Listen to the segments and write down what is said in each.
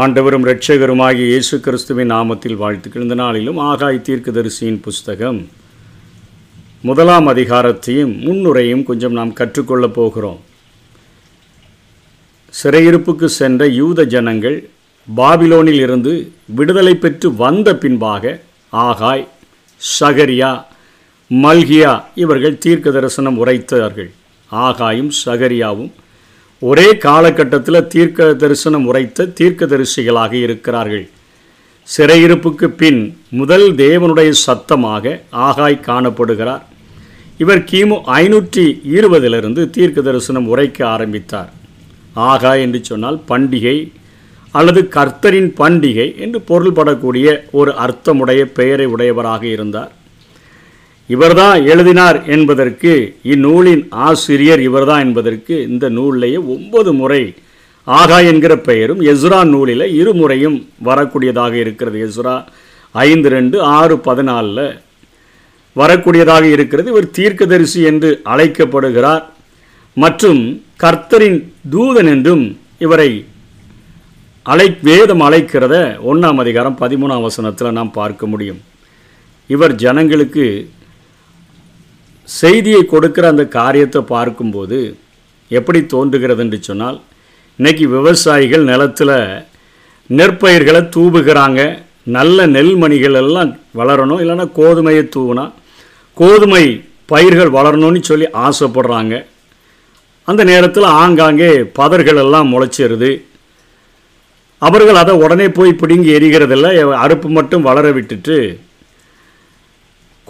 ஆண்டவரும் இரட்சகருமாகிய இயேசு கிறிஸ்துவின் நாமத்தில் வாழ்த்துக்கள் இந்த நாளிலும் ஆகாய் தீர்க்கதரிசியின் புஸ்தகம் முதலாம் அதிகாரத்தையும் முன்னுரையும் கொஞ்சம் நாம் கற்றுக்கொள்ளப் போகிறோம். சிறையிருப்புக்கு சென்ற யூத ஜனங்கள் பாபிலோனில் இருந்து விடுதலை பெற்று வந்த பின்பாக ஆகாய் சகரியா மல்கியா இவர்கள் தீர்க்க தரிசனம் உரைத்தார்கள். ஆகாயும் சகரியாவும் ஒரே காலகட்டத்தில் தீர்க்க தரிசனம் உரைத்த தீர்க்க தரிசிகளாக இருக்கிறார்கள். சிறையிருப்புக்கு பின் முதல் தேவனுடைய சத்தமாக ஆகாய் காணப்படுகிறார். இவர் கிமு ஐநூற்றி இருபதிலிருந்து தீர்க்க தரிசனம் உரைக்க ஆரம்பித்தார். ஆகாய் என்று சொன்னால் பண்டிகை அல்லது கர்த்தரின் பண்டிகை என்று பொருள்படக்கூடிய ஒரு அர்த்தமுடைய பெயரை உடையவராக இருந்தார். இவர்தான் எழுதினார் என்பதற்கு இந்நூலின் ஆசிரியர் இவர்தான் என்பதற்கு இந்த நூலிலேயே ஒன்பது முறை ஆகா என்கிற பெயரும் எஸ்ரா நூலில் இருமுறையும் வரக்கூடியதாக இருக்கிறது. எஸ்ரா ஐந்து ரெண்டு ஆறு பதினாலில் வரக்கூடியதாக இருக்கிறது. இவர் தீர்க்கதரிசி என்று அழைக்கப்படுகிறார். மற்றும் கர்த்தரின் தூதன் என்றும் இவரை அழை வேதம் அழைக்கிறத ஒன்றாம் அதிகாரம் பதிமூணாம் வசனத்தில் நாம் பார்க்க முடியும். இவர் ஜனங்களுக்கு செய்தியை கொடுக்கிற அந்த காரியத்தை பார்க்கும்போது எப்படி தோன்றுகிறது என்று சொன்னால் இன்னைக்கு விவசாயிகள் நிலத்தில் நெற்பயிர்களை தூவுகிறாங்க. நல்ல நெல்மணிகள் எல்லாம் வளரணும். இல்லைன்னா கோதுமையை தூவுனா கோதுமை பயிர்கள் வளரணும்னு சொல்லி ஆசைப்படுறாங்க. அந்த நேரத்தில் ஆங்காங்கே பதர்கள் எல்லாம் முளைச்சிருது. அவர்கள் அதை உடனே போய் பிடுங்கி எரிகிறதில்ல. அறுப்பு மட்டும் வளர விட்டுட்டு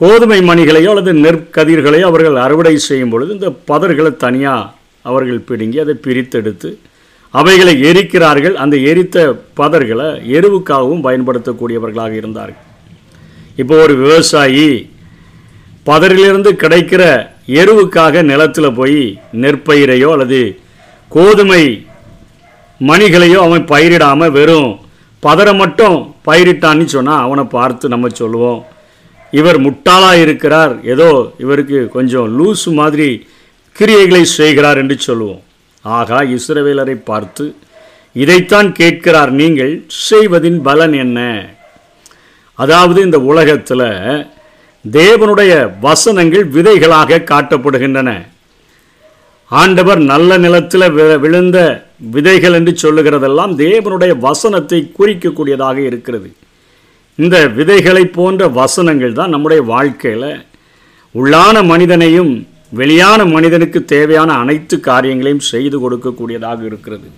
கோதுமை மணிகளையோ அல்லது நெற்கதிர்களையோ அவர்கள் அறுவடை செய்யும் பொழுது இந்த பதர்களை தனியாக அவர்கள் பிடுங்கி அதை பிரித்தெடுத்து அவைகளை எரிக்கிறார்கள். அந்த எரித்த பதர்களை எருவுக்காகவும் பயன்படுத்தக்கூடியவர்களாக இருந்தார்கள். இப்போ ஒரு விவசாயி பதரிலிருந்து கிடைக்கிற எருவுக்காக நிலத்தில் போய் நெற்பயிரையோ அல்லது கோதுமை மணிகளையோ அவன் பயிரிடாமல் வெறும் பதரை மட்டும் பயிரிட்டான்னு சொன்னால் அவனை பார்த்து நம்ம சொல்லுவோம். இவர் முட்டாளாக இருக்கிறார் ஏதோ இவருக்கு கொஞ்சம் லூசு மாதிரி கிரியைகளை செய்கிறார் என்று சொல்லுவோம். ஆகா இஸ்ரவேலரை பார்த்து இதைத்தான் கேட்கிறார் நீங்கள் செய்வதின் பலன் என்ன? அதாவது இந்த உலகத்தில் தேவனுடைய வசனங்கள் விதைகளாக காட்டப்படுகின்றன. ஆண்டவர் நல்ல நிலத்தில் விழுந்த விதைகள் என்று சொல்லுகிறதெல்லாம் தேவனுடைய வசனத்தை குறிக்கக்கூடியதாக இருக்கிறது. இந்த விதைகளை போன்ற வசனங்கள் தான் நம்முடைய வாழ்க்கையில் உள்ளான மனிதனையும் வெளியான மனிதனுக்கு தேவையான அனைத்து காரியங்களையும் செய்து கொடுக்கக்கூடியதாக இருக்கிறது.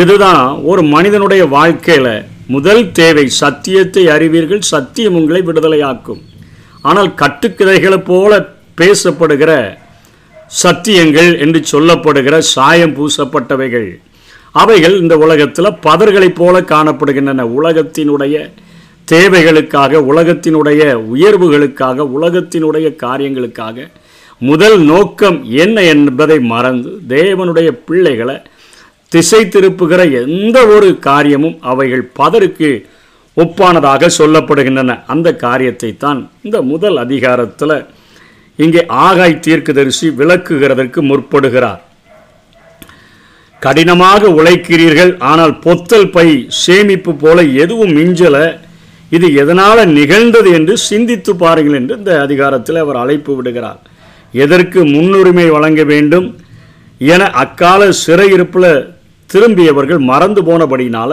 இதுதான் ஒரு மனிதனுடைய வாழ்க்கையில் முதல் தேவை. சத்தியத்தை அறிவீர்கள் சத்தியம் உங்களை விடுதலையாக்கும். ஆனால் கட்டுக்கதைகளைப் போல பேசப்படுகிற சத்தியங்கள் என்று சொல்லப்படுகிற சாயம் பூசப்பட்டவைகள் அவைகள் இந்த உலகத்தில் பதர்களைப் போல காணப்படுகின்றன. உலகத்தினுடைய தேவைகளுக்காக உலகத்தினுடைய உயர்வுகளுக்காக உலகத்தினுடைய காரியங்களுக்காக முதல் நோக்கம் என்ன என்பதை மறந்து தேவனுடைய பிள்ளைகளை திசை திருப்புகிற எந்த ஒரு காரியமும் அவைகள் பதருக்கு ஒப்பானதாக சொல்லப்படுகின்றன. அந்த காரியத்தை தான் இந்த முதல் அதிகாரத்தில் இங்கே ஆகாய் தீர்க்கதரிசி விளக்குகிறதற்கு முற்படுகிறார். கடினமாக உழைக்கிறீர்கள் ஆனால் பொத்தல் பை சேமிப்பு போல எதுவும் மிஞ்சலை. இது எதனால் நிகழ்ந்தது என்று சிந்தித்து பாருங்கள் என்று இந்த அதிகாரத்தில் அவர் அழைப்பு விடுகிறார். எதற்கு முன்னுரிமை வழங்க வேண்டும் என அக்கால சிறையிருப்பில் திரும்பியவர்கள் மறந்து போனபடினால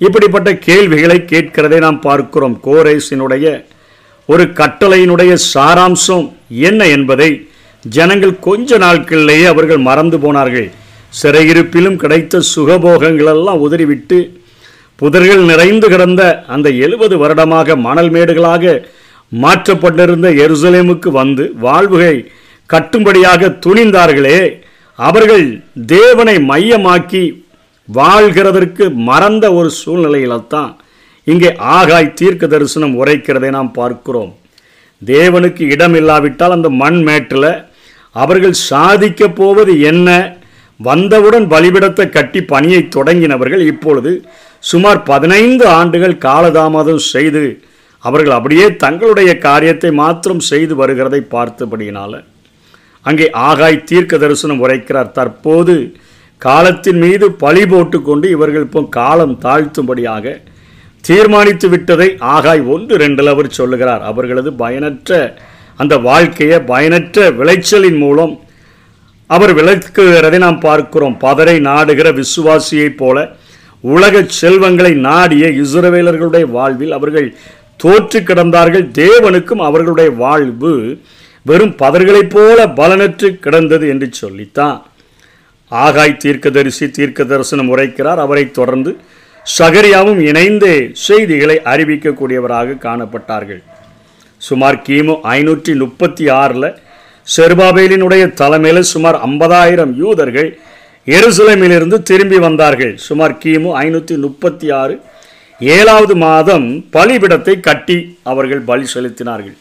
இப்படிப்பட்ட கேள்விகளை கேட்கிறதை நாம் பார்க்கிறோம். கோரேசினுடைய ஒரு கட்டளையினுடைய சாராம்சம் என்ன என்பதை ஜனங்கள் கொஞ்ச நாட்களிலேயே அவர்கள் மறந்து போனார்கள். சிறையிருப்பிலும் கிடைத்த சுகபோகங்களெல்லாம் உதறிவிட்டு புதர்கள் நிறைந்து கிடந்த அந்த எழுபது வருடமாக மணல் மேடுகளாக மாற்றப்பட்டிருந்த எருசலேமுக்கு வந்து வாழ்வுகை கட்டும்படியாக துணிந்தார்களே அவர்கள் தேவனை மையமாக்கி வாழ்கிறதற்கு மறந்த ஒரு சூழ்நிலையில்தான் இங்கே ஆகாய் தீர்க்க தரிசனம் உரைக்கிறதை நாம் பார்க்கிறோம். தேவனுக்கு இடம் இல்லாவிட்டால் அந்த மண் மேட்டில் அவர்கள் சாதிக்க போவது என்ன? வந்தவுடன் பலிபிடத்தை கட்டி பணியை தொடங்கினவர்கள் இப்பொழுது சுமார் பதினைந்து ஆண்டுகள் காலதாமதம் செய்து அவர்கள் அப்படியே தங்களுடைய காரியத்தை மாத்திரம் செய்து வருகிறதை பார்த்தபடியினால அங்கே ஆகாய் தீர்க்க தரிசனம் உரைக்கிறார். தற்போது காலத்தின் மீது பழி போட்டுக்கொண்டு இவர்கள் இப்போ காலம் தாழ்த்தும்படியாக தீர்மானித்து விட்டதை ஆகாய் ஒன்று ரெண்டில் அவர் சொல்லுகிறார். அவர்களது பயனற்ற அந்த வாழ்க்கையை பயனற்ற விளைச்சலின் மூலம் அவர் விளக்குகிறதை நாம் பார்க்கிறோம். பதரை நாடுகிற விசுவாசியைப் போல உலக செல்வங்களை நாடிய இஸ்ரவேலர்களுடைய வாழ்வில் அவர்கள் தோற்று கிடந்தார்கள். தேவனுக்கும் அவர்களுடைய வாழ்வு வெறும் பதர்களைப் போல பலனற்று கிடந்தது என்று சொல்லித்தான். ஆகாய் தீர்க்கதரிசி தீர்க்க தரிசனம் உரைக்கிறார். அவரைத் தொடர்ந்து சகரியாவும் இணைந்தே செய்திகளை அறிவிக்கக்கூடியவராக காணப்பட்டார்கள். சுமார் கிமு ஐநூற்றி முப்பத்தி ஆறில் செருபாபேலினுடைய தலைமையில் சுமார் ஐம்பதாயிரம் யூதர்கள் எருசலேமிலிருந்து திரும்பி வந்தார்கள். சுமார் கிமு ஐநூற்றி முப்பத்தி ஆறு ஏழாவது மாதம் பலிபிடத்தை கட்டி அவர்கள் பலி செலுத்தினார்கள்.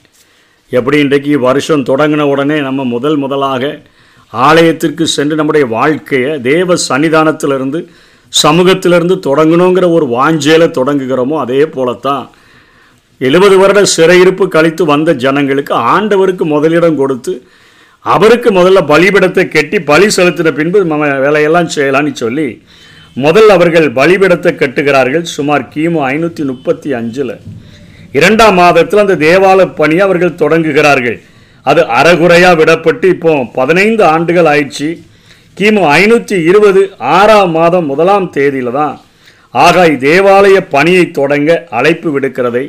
எப்படி இன்றைக்கு வருஷம் தொடங்கின உடனே நம்ம முதல் முதலாக ஆலயத்திற்கு சென்று நம்முடைய வாழ்க்கையை தேவ சன்னிதானத்திலிருந்து சமூகத்திலிருந்து தொடங்கணுங்கிற ஒரு வாஞ்சையில தொடங்குகிறோமோ அதே போலத்தான் எழுபது வருட சிறையிருப்பு கழித்து வந்த ஜனங்களுக்கு ஆண்டவருக்கு முதலிடம் கொடுத்து அவருக்கு முதல்ல பலிபிடத்தை கட்டி பலி செலுத்தின பின்பு நம்ம வேலையெல்லாம் செய்யலான்னு சொல்லி முதல் அவர்கள் பலிபிடத்தை கட்டுகிறார்கள். சுமார் கிமு ஐநூற்றி முப்பத்தி அஞ்சில் இரண்டாம் மாதத்தில் அந்த தேவாலய பணியை அவர்கள் தொடங்குகிறார்கள். அது அறகுறையாக விடப்பட்டு இப்போ பதினைந்து ஆண்டுகள் ஆயிடுச்சு. கிமு ஐநூற்றி இருபது ஆறாம் மாதம் முதலாம் தேதியில் தான் ஆகாய் தேவாலய பணியை தொடங்க அழைப்பு விடுக்கிறதை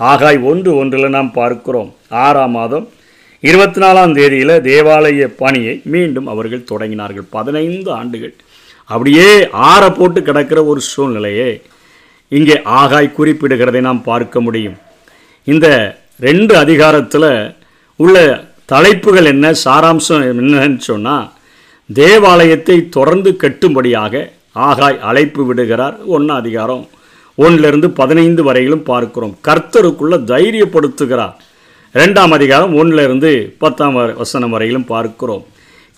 ஆகாய் ஒன்று ஒன்றில் நாம் பார்க்கிறோம். ஆறாம் மாதம் இருபத்தி நாலாம் தேதியில் தேவாலய பணியை மீண்டும் அவர்கள் தொடங்கினார்கள். பதினைந்து ஆண்டுகள். அப்படியே ஆற போட்டு கிடக்கிற ஒரு சூழ்நிலையை இங்கே ஆகாய் குறிப்பிடுகிறதை நாம் பார்க்க முடியும். இந்த ரெண்டு அதிகாரத்தில் உள்ள தலைப்புகள் என்ன சாராம்சம் என்னன்னு சொன்னால் தேவாலயத்தை தொடர்ந்து கட்டும்படியாக ஆகாய் அழைப்பு விடுகிறார். ஒன்றாம் அதிகாரம் ஒன்றிலிருந்து பதினைந்து வரையிலும் பார்க்கிறோம். கர்த்தருக்குள்ள தைரியப்படுத்துகிறார். ரெண்டாம் அதிகாரம் ஒன்றிலிருந்து பத்தாம் வசனம் வரையிலும் பார்க்கிறோம்.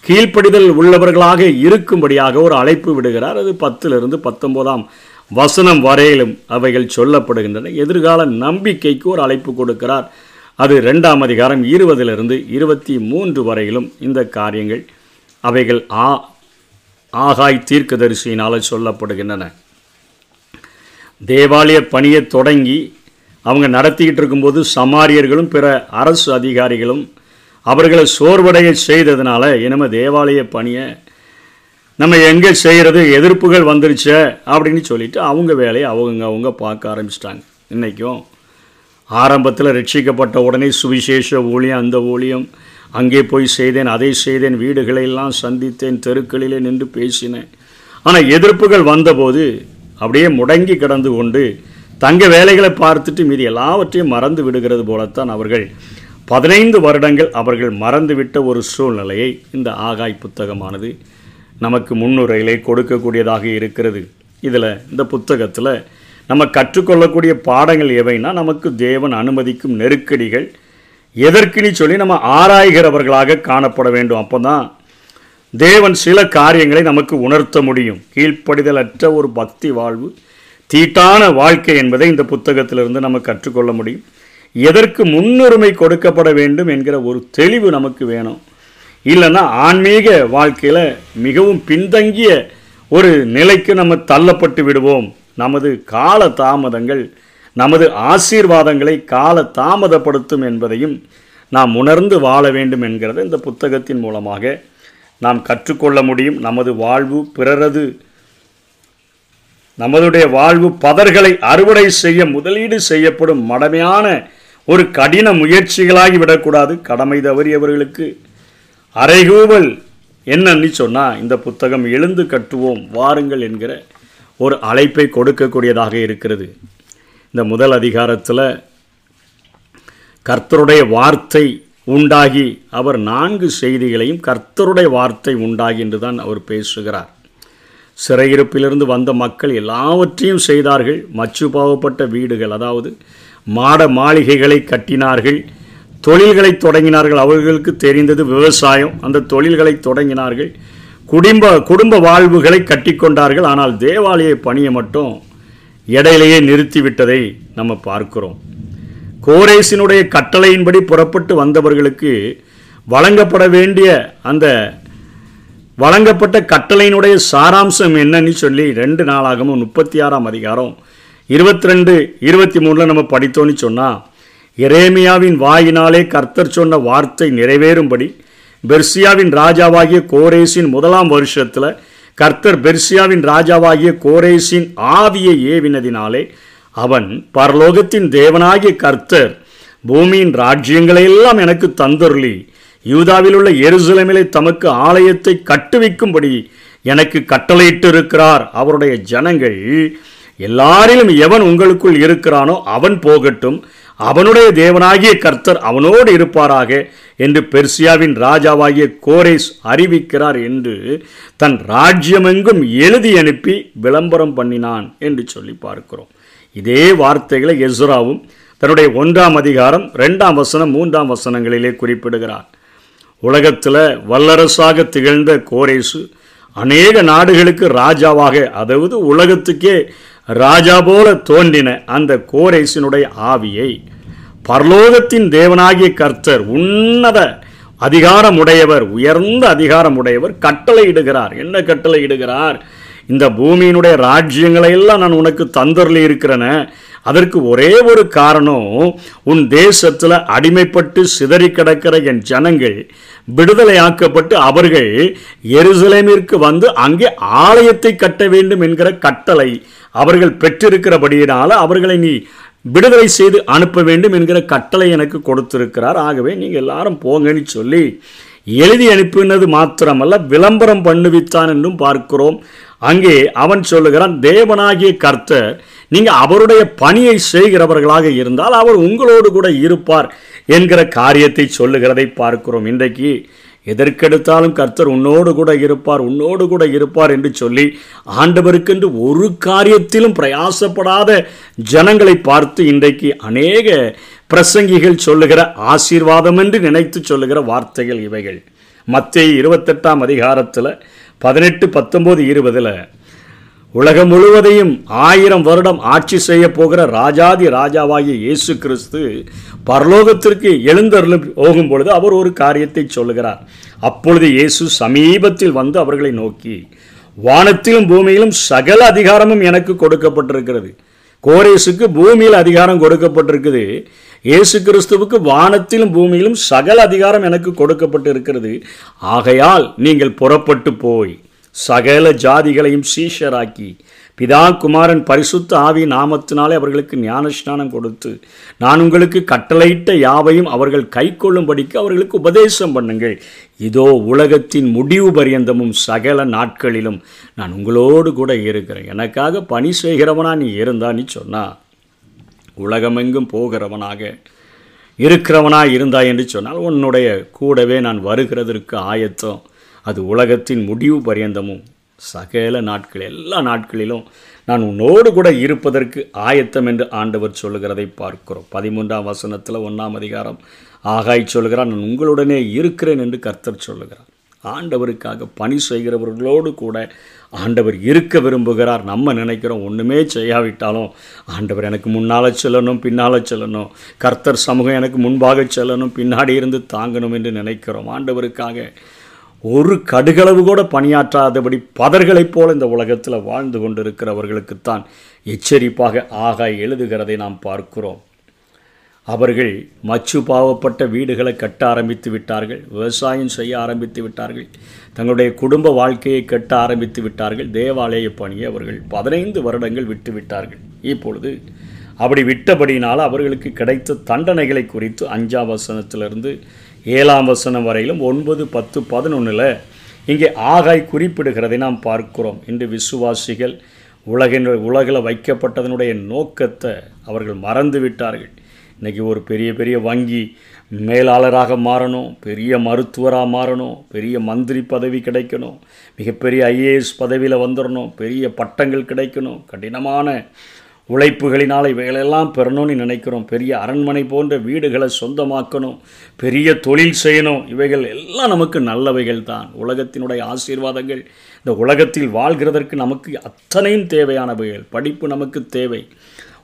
கீழ்ப்படிதல் உள்ளவர்களாக இருக்கும்படியாக ஒரு அழைப்பு விடுகிறார். அது பத்திலிருந்து பத்தொன்பதாம் வசனம் வரையிலும் அவைகள் சொல்லப்படுகின்றன. எதிர்கால நம்பிக்கைக்கு ஒரு அழைப்பு கொடுக்கிறார். அது ரெண்டாம் அதிகாரம் இருபதிலிருந்து இருபத்தி மூன்று வரையிலும் இந்த காரியங்கள் அவைகள் ஆ ஆகாய் தீர்க்கதரிசியினால் சொல்லப்படுகின்றன. தேவாலய பணியை தொடங்கி அவங்க நடத்திக்கிட்டு இருக்கும்போது சமாரியர்களும் பிற அரசு அதிகாரிகளும் அவர்களை சோர்வடைய செய்ததுனால இனிமேல் தேவாலய பணியை நம்ம எங்கே செய்கிறது எதிர்ப்புகள் வந்துருச்சே அப்படின்னு சொல்லிட்டு அவங்க வேலையை அவங்க அவங்க பார்க்க ஆரம்பிச்சிட்டாங்க. இன்றைக்கும் ஆரம்பத்தில் ரட்சிக்கப்பட்ட உடனே சுவிசேஷ ஊழியம் அந்த ஊழியம் அங்கே போய் செய்தேன் அதை செய்தேன் வீடுகளை எல்லாம் சந்தித்தேன் தெருக்களிலே நின்று பேசினேன். ஆனால் எதிர்ப்புகள் வந்தபோது அப்படியே முடங்கி கிடந்து கொண்டு தங்க வேலைகளை பார்த்துட்டு மீதி எல்லாவற்றையும் மறந்து விடுகிறது போலத்தான் அவர்கள் பதினைந்து வருடங்கள் அவர்கள் மறந்துவிட்ட ஒரு சூழ்நிலையை இந்த ஆகாய் புத்தகமானது நமக்கு முன்னுரையிலே கொடுக்கக்கூடியதாக இருக்கிறது. இதில் இந்த புத்தகத்தில் நம்ம கற்றுக்கொள்ளக்கூடிய பாடங்கள் எவைன்னா நமக்கு தேவன் அனுமதிக்கும் நெருக்கடிகள் எதற்குன்னு சொல்லி நம்ம ஆராய்கிறவர்களாக காணப்பட வேண்டும். அப்போ தான் தேவன் சில காரியங்களை நமக்கு உணர்த்த முடியும். கீழ்ப்படிதலற்ற ஒரு பக்தி வாழ்வு தீட்டான வாழ்க்கை என்பதை இந்த புத்தகத்திலிருந்து நம்ம கற்றுக்கொள்ள முடியும். எதற்கு முன்னுரிமை கொடுக்கப்பட வேண்டும் என்கிற ஒரு தெளிவு நமக்கு வேணும். இல்லைன்னா ஆன்மீக வாழ்க்கையில் மிகவும் பின்தங்கிய ஒரு நிலைக்கு நம்ம தள்ளப்பட்டு விடுவோம். நமது கால தாமதங்கள் நமது ஆசீர்வாதங்களை கால தாமதப்படுத்தும் என்பதையும் நாம் உணர்ந்து வாழ வேண்டும் என்கிறத இந்த புத்தகத்தின் மூலமாக நாம் கற்றுக்கொள்ள முடியும் நமது வாழ்வு பிறரது. நமதுடைய வாழ்வு பதர்களை அறுவடை செய்ய முதலீடு செய்யப்படும் மடமையான ஒரு கடின முயற்சிகளாகி விடக்கூடாது. கடமை தவறியவர்களுக்கு அறைகூவல் என்னன்னு சொன்னால் இந்த புத்தகம் எழுந்து கட்டுவோம் வாருங்கள் என்கிற ஒரு அழைப்பை கொடுக்கக்கூடியதாக இருக்கிறது. இந்த முதல் அதிகாரத்தில் கர்த்தருடைய வார்த்தை உண்டாகி அவர் நான்கு செய்திகளையும் கர்த்தருடைய வார்த்தை உண்டாகி என்று தான் அவர் பேசுகிறார். சிறையிருப்பிலிருந்து வந்த மக்கள் எல்லாவற்றையும் செய்தார்கள். மச்சு பாவப்பட்ட வீடுகள் அதாவது மாட மாளிகைகளை கட்டினார்கள். தொழில்களை தொடங்கினார்கள். அவர்களுக்கு தெரிந்தது விவசாயம். அந்த தொழில்களை தொடங்கினார்கள். குடும்ப குடும்ப வாழ்வுகளை கட்டிக்கொண்டார்கள். ஆனால் தேவாலய பணியை மட்டும் இடையிலேயே நிறுத்திவிட்டதை நம்ம பார்க்கிறோம். கோரேசினுடைய கட்டளையின்படி புறப்பட்டு வந்தவர்களுக்கு வழங்கப்பட வேண்டிய அந்த வழங்கப்பட்ட கட்டளையினுடைய சாராம்சம் என்னன்னு சொல்லி ரெண்டு நாளாகவும் முப்பத்தி ஆறாம் அதிகாரம் இருபத்தி ரெண்டு இருபத்தி மூணில் நம்ம படித்தோன்னு சொன்னால் எரேமியாவின் வாயினாலே கர்த்தர் சொன்ன வார்த்தை நிறைவேறும்படி பெர்சியாவின் ராஜாவாகிய கோரேசின் முதலாம் வருஷத்தில் கர்த்தர் பெர்சியாவின் ராஜாவாகிய கோரேசின் ஆவியை ஏவினதினாலே அவன் பரலோகத்தின் தேவனாகிய கர்த்தர் பூமியின் ராஜ்யங்களை எல்லாம் எனக்கு தந்தருளி. யூதாவில் உள்ள எருசலேமிலே தமக்கு ஆலயத்தை கட்டுவிக்கும்படி எனக்கு கட்டளையிட்டு இருக்கிறார் அவருடைய ஜனங்கள் எல்லாரிலும் எவன் உங்களுக்குள் இருக்கிறானோ அவன் போகட்டும். அவனுடைய தேவனாகிய கர்த்தர் அவனோடு இருப்பாராக என்று பெர்சியாவின் ராஜாவாகிய கோரேஸ் அறிவிக்கிறார் என்று தன் ராஜ்யமெங்கும் எழுதி அனுப்பி விளம்பரம் பண்ணினான் என்று சொல்லி பார்க்கிறோம். இதே வார்த்தைகளை எஸ்ராவும் தன்னுடைய ஒன்றாம் அதிகாரம் ரெண்டாம் வசனம் மூன்றாம் வசனங்களிலே குறிப்பிடுகிறார். உலகத்தில் வல்லரசாக திகழ்ந்த கோரேசு அநேக நாடுகளுக்கு ராஜாவாக அதாவது உலகத்துக்கே ராஜா போல தோன்றின அந்த கோரேசினுடைய ஆவியை பரலோகத்தின் தேவனாகிய கர்த்தர் உன்னத அதிகாரமுடையவர் உயர்ந்த அதிகாரமுடையவர் கட்டளையிடுகிறார். என்ன கட்டளையிடுகிறார்? இந்த பூமியினுடைய ராஜ்யங்களை எல்லாம் நான் உனக்கு தந்தரில் இருக்கிறேன அதற்கு ஒரே ஒரு காரணம் உன் தேசத்தில் அடிமைப்பட்டு சிதறி கிடக்கிற என் ஜனங்கள் விடுதலையாக்கப்பட்டு அவர்கள் எருசலேமிற்கு வந்து அங்கே ஆலயத்தை கட்ட வேண்டும் என்கிற கட்டளை அவர்கள் பெற்றிருக்கிறபடியினால் அவர்களை நீ விடுதலை செய்து அனுப்ப வேண்டும் என்கிற கட்டளை எனக்கு கொடுத்திருக்கிறார். ஆகவே நீங்கள் எல்லாரும் போங்கன்னு சொல்லி எழுதி அனுப்பினது மாத்திரமல்ல விளம்பரம் பண்ணுவித்தான் என்றும் பார்க்கிறோம். அங்கே அவன் சொல்லுகிறான் தேவனாகிய கர்த்தர் நீங்கள் அவருடைய பணியை செய்கிறவர்களாக இருந்தால் அவர் உங்களோடு கூட இருப்பார் என்கிற காரியத்தை சொல்லுகிறதை பார்க்கிறோம். இன்றைக்கு எதற்கெடுத்தாலும் கர்த்தர் உன்னோடு கூட இருப்பார் உன்னோடு கூட இருப்பார் என்று சொல்லி ஆண்டவருக்கென்று ஒரு காரியத்திலும் பிரயாசப்படாத ஜனங்களை பார்த்து இன்றைக்கு அநேக பிரசங்கிகள் சொல்லுகிற ஆசீர்வாதம் என்று நினைத்து சொல்லுகிற வார்த்தைகள் இவைகள். மத்திய இருபத்தெட்டாம் அதிகாரத்தில் பதினெட்டு பத்தொம்போது இருபதில் உலகம் முழுவதையும் ஆயிரம் வருடம் ஆட்சி செய்ய போகிற ராஜாதி ராஜாவாகிய இயேசு கிறிஸ்து பரலோகத்திற்கு எழுந்தருளும் போகும் பொழுது அவர் ஒரு காரியத்தை சொல்லுகிறார். அப்பொழுது இயேசு சமீபத்தில் வந்து அவர்களை நோக்கி வானத்திலும் பூமியிலும் சகல அதிகாரமும் எனக்கு கொடுக்கப்பட்டிருக்கிறது. கோரேசுக்கு பூமியில் அதிகாரம் கொடுக்கப்பட்டிருக்குது. இயேசு கிறிஸ்துவுக்கு வானத்திலும் பூமியிலும் சகல அதிகாரம் எனக்கு கொடுக்கப்பட்டு இருக்கிறது ஆகையால் நீங்கள் புறப்பட்டு போய் சகல ஜாதிகளையும் சீஷராக்கி பிதா குமாரன் பரிசுத்த ஆவி நாமத்தினாலே அவர்களுக்கு ஞானஸ்நானம் கொடுத்து நான் உங்களுக்கு கட்டளையிட்ட யாவையும் அவர்கள் கை கொள்ளும்படிக்கு அவர்களுக்கு உபதேசம் பண்ணுங்கள். இதோ உலகத்தின் முடிவு பரியந்தமும் சகல நாட்களிலும் நான் உங்களோடு கூட இருக்கிறேன். எனக்காக பணி செய்கிறவனா நீ இருந்தான்னு சொன்னா. உலகமெங்கும் போகிறவனாக இருக்கிறவனா இருந்தா என்று சொன்னால் உன்னுடைய கூடவே நான் வருகிறதற்கு ஆயத்தம். அது உலகத்தின் முடிவு பரியந்தமும் சகல நாட்கள் எல்லா நாட்களிலும் நான் உன்னோடு கூட இருப்பதற்கு ஆயத்தம் என்று ஆண்டவர் சொல்லுகிறதை பார்க்கிறோம். பதிமூன்றாம் வசனத்தில் ஒன்றாம் அதிகாரம் ஆகாய் சொல்கிறார் நான் உங்களுடனே இருக்கிறேன் என்று கர்த்தர் சொல்லுகிறார். ஆண்டவருக்காக பணி செய்கிறவர்களோடு கூட ஆண்டவர் இருக்க விரும்புகிறார் நம்ம நினைக்கிறோம் ஒன்றுமே செய்யாவிட்டாலும் ஆண்டவர் எனக்கு முன்னால் செல்லணும் பின்னால் செல்லணும். கர்த்தர் சமூகம் எனக்கு முன்பாக செல்லணும் பின்னாடி இருந்து தாங்கணும் என்று நினைக்கிறோம். ஆண்டவருக்காக ஒரு கடுகளவு கூட பணியாற்றாதபடி பதர்களைப் போல இந்த உலகத்தில் வாழ்ந்து கொண்டிருக்கிறவர்களுக்குத்தான் எச்சரிப்பாக ஆகாய் எழுதுகிறதை நாம் பார்க்கிறோம். அவர்கள் மச்சு பாவப்பட்ட வீடுகளை கட்ட ஆரம்பித்து விட்டார்கள் விவசாயம் செய்ய ஆரம்பித்து விட்டார்கள் தங்களுடைய குடும்ப வாழ்க்கையை கட்ட ஆரம்பித்து விட்டார்கள் தேவாலய பணியை அவர்கள் பதினைந்து வருடங்கள் விட்டு விட்டார்கள். இப்பொழுது அப்படி விட்டபடியினால் அவர்களுக்கு கிடைத்த தண்டனைகளை குறித்து அஞ்சாம் வசனத்திலிருந்து ஏழாம் வசனம் வரையிலும் ஒன்பது பத்து பதினொன்றில் இங்கே ஆகாய் குறிப்பிடுகிறதை நாம் பார்க்கிறோம். இன்று விசுவாசிகள் உலகின் உலகில் வைக்கப்பட்டதனுடைய நோக்கத்தை அவர்கள் மறந்து விட்டார்கள். இன்றைக்கி ஒரு பெரிய பெரிய வங்கி மேலாளராக மாறணும் பெரிய மருத்துவராக மாறணும் பெரிய மந்திரி பதவி கிடைக்கணும் மிகப்பெரிய ஐஏஎஸ் பதவியில் வந்துடணும் பெரிய பட்டங்கள் கிடைக்கணும் கடினமான உழைப்புகளினால் இவைகளெல்லாம் பெறணும்னு நினைக்கிறோம். பெரிய அரண்மனை போன்ற வீடுகளை சொந்தமாக்கணும் பெரிய தொழில் செய்யணும். இவைகள் எல்லாம் நமக்கு நல்லவைகள் தான். உலகத்தினுடைய ஆசீர்வாதங்கள் இந்த உலகத்தில் வாழ்கிறதற்கு நமக்கு அத்தனையும் தேவையானவைகள். படிப்பு நமக்கு தேவை.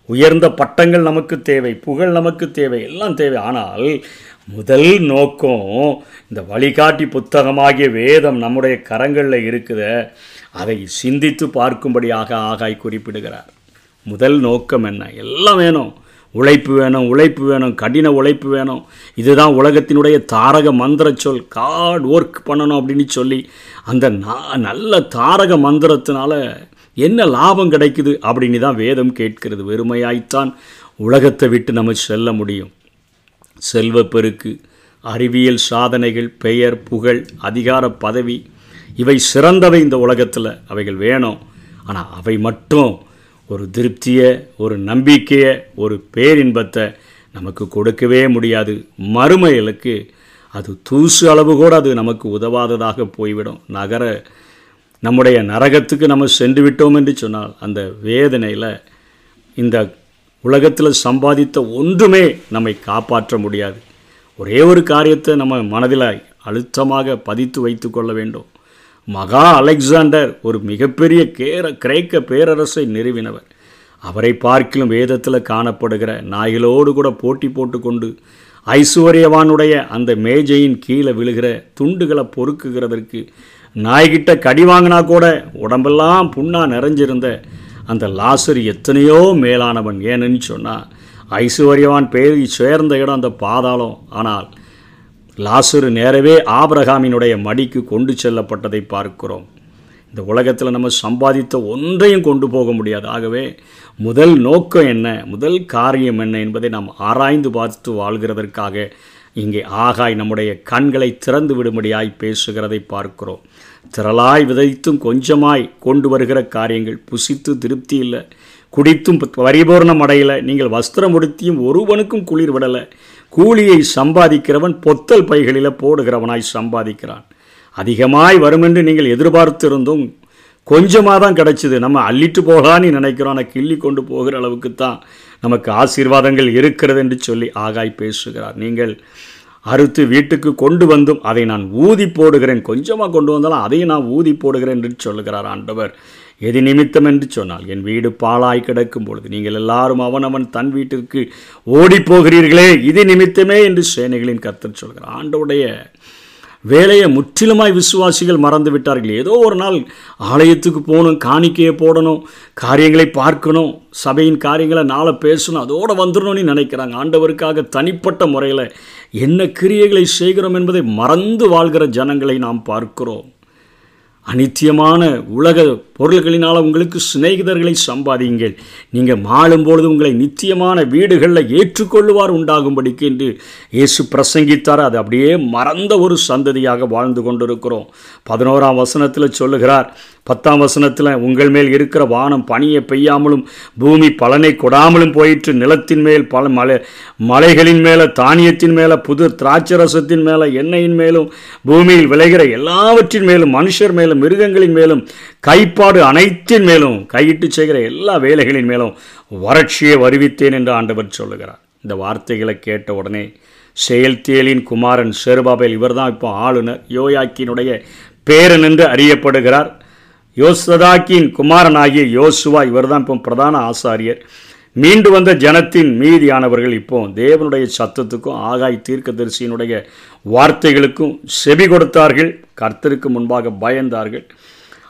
உயர்ந்த பட்டங்கள் நமக்கு தேவை புகழ் நமக்கு தேவை எல்லாம் தேவை. ஆனால் முதல் நோக்கம் இந்த வழிகாட்டி புத்தகமாகிய வேதம் நம்முடைய கரங்களில் இருக்குத. அதை சிந்தித்து பார்க்கும்படியாக ஆகாய் குறிப்பிடுகிறார். முதல் நோக்கம் என்ன? எல்லாம் வேணும். உழைப்பு வேணும் உழைப்பு வேணும் கடின உழைப்பு வேணும். இதுதான் உலகத்தினுடைய தாரக மந்திர சொல். கார்ட் ஒர்க் பண்ணணும் அப்படின்னு சொல்லி அந்த நல்ல தாரக மந்திரத்தினால என்ன லாபம் கிடைக்குது அப்படின்னு தான் வேதம் கேட்கிறது. வெறுமையாய்த்தான் உலகத்தை விட்டு நம்ம செல்ல முடியும். செல்வப்பெருக்கு அறிவியல் சாதனைகள் பெயர் புகழ் அதிகார பதவி இவை சிறந்தவை இந்த உலகத்தில். அவைகள் வேணும். ஆனால் அவை மட்டும் ஒரு திருப்தியை ஒரு நம்பிக்கையை ஒரு பேரின்பத்தை நமக்கு கொடுக்கவே முடியாது. மறுமைகளுக்கு அது தூசு அளவு கூட அது நமக்கு உதவாததாக போய்விடும். நகர நம்முடைய நரகத்துக்கு நம்ம சென்று விட்டோம் என்று சொன்னால் அந்த வேதனையில் இந்த உலகத்தில் சம்பாதித்த ஒன்றுமே நம்மை காப்பாற்ற முடியாது. ஒரே ஒரு காரியத்தை நம்ம மனதில் அழுத்தமாக பதித்து வைத்து கொள்ள வேண்டும். மகா அலெக்சாண்டர் ஒரு மிகப்பெரிய கேர கிரேக்க பேரரசை நிறுவினவர். அவரை பார்க்கிலும் வேதத்தில் காணப்படுகிற நாய்களோடு கூட போட்டி போட்டுக்கொண்டு ஐஸ்வர்யவானுடைய அந்த மேஜையின் கீழே விழுகிற துண்டுகளை பொறுக்குகிறதற்கு நாய்கிட்ட கடி வாங்கினா கூட உடம்பெல்லாம் புண்ணா நிறைஞ்சிருந்த அந்த லாசர் எத்தனையோ மேலானவன் ஏன்னு சொன்னால் ஐஸ்வர்யவான் பேர் சேர்ந்த இடம் அந்த பாதாளம். ஆனால் லாசுரு நேரவே ஆபிரகாமினுடைய மடிக்கு கொண்டு செல்லப்பட்டதை பார்க்கிறோம். இந்த உலகத்தில் நம்ம சம்பாதித்த ஒன்றையும் கொண்டு போக முடியாது. ஆகவே முதல் நோக்கம் என்ன முதல் காரியம் என்ன என்பதை நாம் ஆராய்ந்து பார்த்து வாழ்கிறதற்காக இங்கே ஆகாய் நம்முடைய கண்களை திறந்து விடும்படியாய் பேசுகிறதை பார்க்கிறோம். திரளாய் விதைத்தும் கொஞ்சமாய் கொண்டு வருகிற காரியங்கள் புசித்து திருப்தி இல்லை. குடித்தும் பரிபூர்ணம் அடையலை. நீங்கள் வஸ்திரம் உடுத்தியும் ஒருவனுக்கும் குளிர் விடலை. கூலியை சம்பாதிக்கிறவன் பொத்தல் பைகளில் போடுகிறவனாய் சம்பாதிக்கிறான். அதிகமாய் வருமென்று நீங்கள் எதிர்பார்த்திருந்தும் கொஞ்சமாக தான் கிடச்சிது. நம்ம அள்ளிட்டு போகலான்னு நினைக்கிறோம். ஆனால் கிள்ளி கொண்டு போகிற அளவுக்கு தான் நமக்கு ஆசீர்வாதங்கள் இருக்கிறது என்று சொல்லி ஆகாய் பேசுகிறார். நீங்கள் அறுத்து வீட்டுக்கு கொண்டு வந்தும் அதை நான் ஊதி போடுகிறேன். கொஞ்சமாக கொண்டு வந்தாலும் அதையும் நான் ஊதி போடுகிறேன் என்று சொல்லுகிறார் ஆண்டவர். எது நிமித்தம் என்று சொன்னால் என் வீடு பாழாய் கிடக்கும் பொழுது நீங்கள் எல்லாரும் அவனவன் தன் வீட்டிற்கு ஓடி போகிறீர்களே இது நிமித்தமே என்று சேனைகளின் கர்த்தர் சொல்கிறார். ஆண்டவுடைய வேலையை முற்றிலுமாய் விசுவாசிகள் மறந்து விட்டார்கள் ஏதோ ஒரு நாள் ஆலயத்துக்கு போகணும் காணிக்கையை போடணும் காரியங்களை பார்க்கணும் சபையின் காரியங்களை நாளை பேசணும் அதோடு வந்துடணும்னு நினைக்கிறாங்க. ஆண்டவருக்காக தனிப்பட்ட முறையில் என்ன கிரியைகளை செய்கிறோம் என்பதை மறந்து வாழ்கிற ஜனங்களை நாம் பார்க்கிறோம். அனித்தியமான உலக பொருள்களினால் உங்களுக்கு சிநேகிதர்களை சம்பாதியுங்கள். நீங்கள் மாளும்பொழுது உங்களை நித்தியமான வீடுகளில் ஏற்றுக்கொள்ளுவார் உண்டாகும்படிக்கு என்று இயேசு பிரசங்கித்தார். அது அப்படியே மறந்த ஒரு சந்ததியாக வாழ்ந்து கொண்டிருக்கிறோம். பதினோராம் வசனத்தில் சொல்லுகிறார் பத்தாம் வசனத்தில் உங்கள் மேல் இருக்கிற வானம் பனியை பெய்யாமலும் பூமி பலனை கொடாமலும் போயிற்று. நிலத்தின் மேல் பல மலை மலைகளின் மேலே தானியத்தின் மேலே புது திராட்சரசத்தின் மேலே எண்ணெயின் மேலும் பூமியில் விளைகிற எல்லாவற்றின் மேலும் மனுஷர் மேலும் மிருகங்களின் மேலும் கைப்ப செயல்பாடு அனைத்தின் மேலும் கையிட்டு செய்கிற எல்லா வேலைகளின் மேலும் வறட்சியை வருவித்தேன் என்று ஆண்டவர் சொல்லுகிறார். இந்த வார்த்தைகளை கேட்ட உடனே செயல்தேலின் குமாரன் செருபாபேல் இவர்தான் இப்போ ஆளுநர் யோயாக்கினுடைய பேரன் என்று அறியப்படுகிறார். யோசதாக்கின் குமாரனாகிய யோசுவா இவர்தான் இப்போ பிரதான ஆசாரியர். மீண்டு வந்த ஜனத்தின் மீதியானவர்கள் இப்போ தேவனுடைய சத்தத்துக்கும் ஆகாய் தீர்க்கதரிசியினுடைய வார்த்தைகளுக்கும் செவி கொடுத்தார்கள். கர்த்தருக்கு முன்பாக பயந்தார்கள்.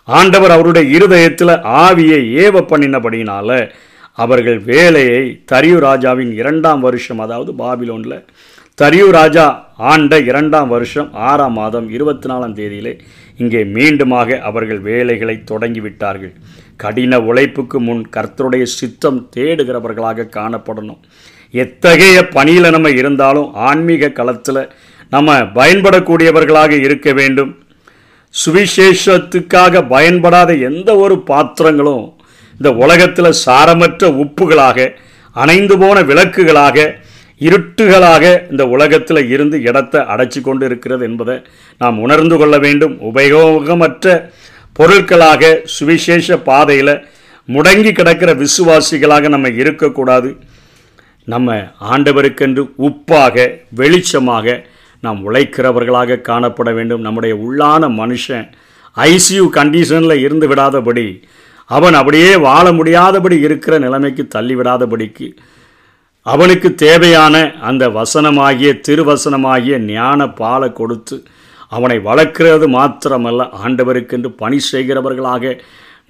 ஆண்டவர் அவருடைய இருதயத்தில் ஆவியை ஏவ பண்ணினபடியினால அவர்கள் வேலையை தரியு ராஜாவின் இரண்டாம் வருஷம் அதாவது பாபிலோனில் தரியு ராஜா ஆண்ட இரண்டாம் வருஷம் ஆறாம் மாதம் இருபத்தி நாலாம் தேதியிலே இங்கே மீண்டுமாக அவர்கள் வேலைகளை தொடங்கிவிட்டார்கள். கடின உழைப்புக்கு முன் கர்த்தருடைய சித்தம் தேடுகிறவர்களாக காணப்படணும். எத்தகைய பணியில் நம்ம இருந்தாலும் ஆன்மீக களத்தில் நம்ம பயன்படக்கூடியவர்களாக இருக்க வேண்டும். சுவிசேஷத்துக்காக பயன்படாத எந்த ஒரு பாத்திரங்களும் இந்த உலகத்தில் சாரமற்ற உப்புகளாக அணைந்து போன விளக்குகளாக இருட்டுகளாக இந்த உலகத்தில் இருந்து இடத்தை அடைச்சி கொண்டு இருக்கிறது என்பதை நாம் உணர்ந்து கொள்ள வேண்டும். உபயோகமற்ற பொருட்களாக சுவிசேஷ பாதையில் முடங்கி கிடக்கிற விசுவாசிகளாக நம்ம இருக்கக்கூடாது. நம்ம ஆண்டவருக்கென்று உப்பாக வெளிச்சமாக நாம் உழைக்கிறவர்களாக காணப்பட வேண்டும். நம்முடைய உள்ளான மனுஷன் ஐசியூ கண்டிஷனில் இருந்து விடாதபடி அவன் அப்படியே வாழ முடியாதபடி இருக்கிற நிலைமைக்கு தள்ளிவிடாதபடிக்கு அவனுக்கு தேவையான அந்த வசனமாகிய திருவசனமாகிய ஞான பாலை கொடுத்து அவனை வளர்க்கிறது மாத்திரமல்ல ஆண்டவருக்கென்று பணி செய்கிறவர்களாக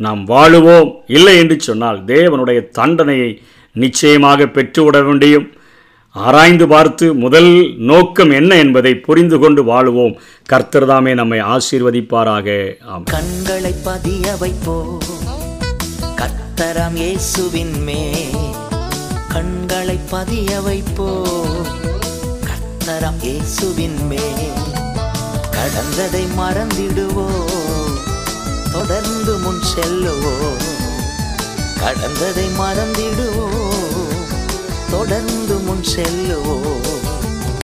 நாம் வாழுவோம். இல்லை என்று சொன்னால் தேவனுடைய தண்டனையை நிச்சயமாக பெற்றுவிட முடியும் ஆராய்ந்து பார்த்து முதல் நோக்கம் என்ன என்பதை புரிந்து கொண்டு வாழுவோம். கர்த்தர்தாமே நம்மை ஆசீர்வதிப்பாராக. ஆம். கண்களை பதிய வைப்போ கத்தரம் இயேசுவின் மே கண்களை பதிய வைப்போ கத்தரம் இயேசுவின் மே கடந்ததை மறந்திடுவோ தொடர்ந்து முன் செல்லுவோ கடந்ததை மறந்திடுவோ தொடர்ந்து முன் செல்லுவோம்.